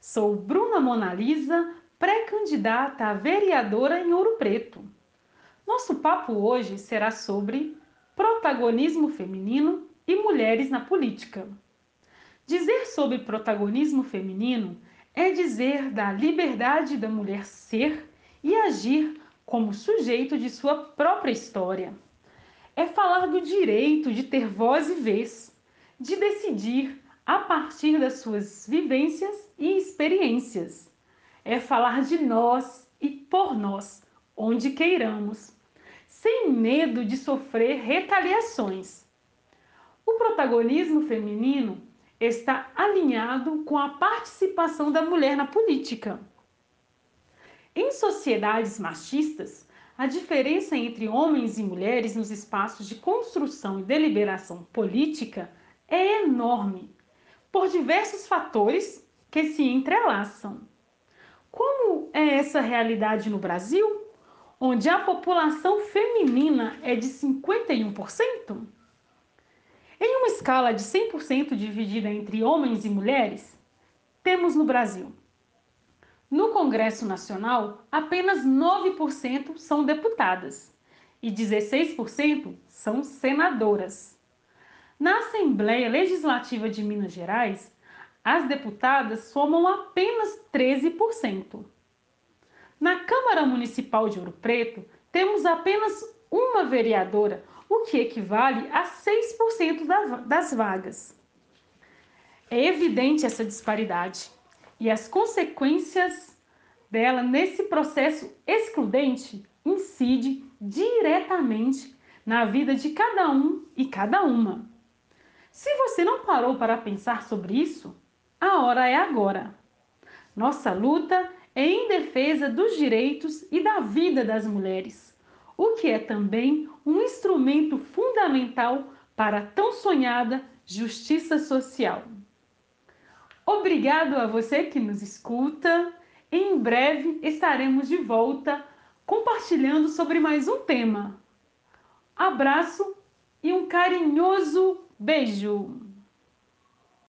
Sou Bruna Monalisa, pré-candidata a vereadora em Ouro Preto. Nosso papo hoje será sobre protagonismo feminino e mulheres na política. Dizer sobre protagonismo feminino é dizer da liberdade da mulher ser e agir como sujeito de sua própria história. É falar do direito de ter voz e vez, de decidir a partir das suas vivências e experiências. É falar de nós e por nós, onde queiramos, sem medo de sofrer retaliações. O protagonismo feminino está alinhado com a participação da mulher na política. Em sociedades machistas, a diferença entre homens e mulheres nos espaços de construção e deliberação política é enorme por diversos fatores que se entrelaçam. Como é essa realidade no Brasil, onde a população feminina é de 51%? Em uma escala de 100% dividida entre homens e mulheres, temos no Brasil. No Congresso Nacional, apenas 9% são deputadas e 16% são senadoras. Na Assembleia Legislativa de Minas Gerais, as deputadas somam apenas 13%. Na Câmara Municipal de Ouro Preto, temos apenas uma vereadora, o que equivale a 6% das vagas. É evidente essa disparidade e as consequências dela nesse processo excludente incide diretamente na vida de cada um e cada uma. Se você não parou para pensar sobre isso, a hora é agora. Nossa luta é em defesa dos direitos e da vida das mulheres, o que é também um instrumento fundamental para a tão sonhada justiça social. Obrigado a você que nos escuta. Em breve estaremos de volta compartilhando sobre mais um tema. Abraço e um carinhoso Beijo!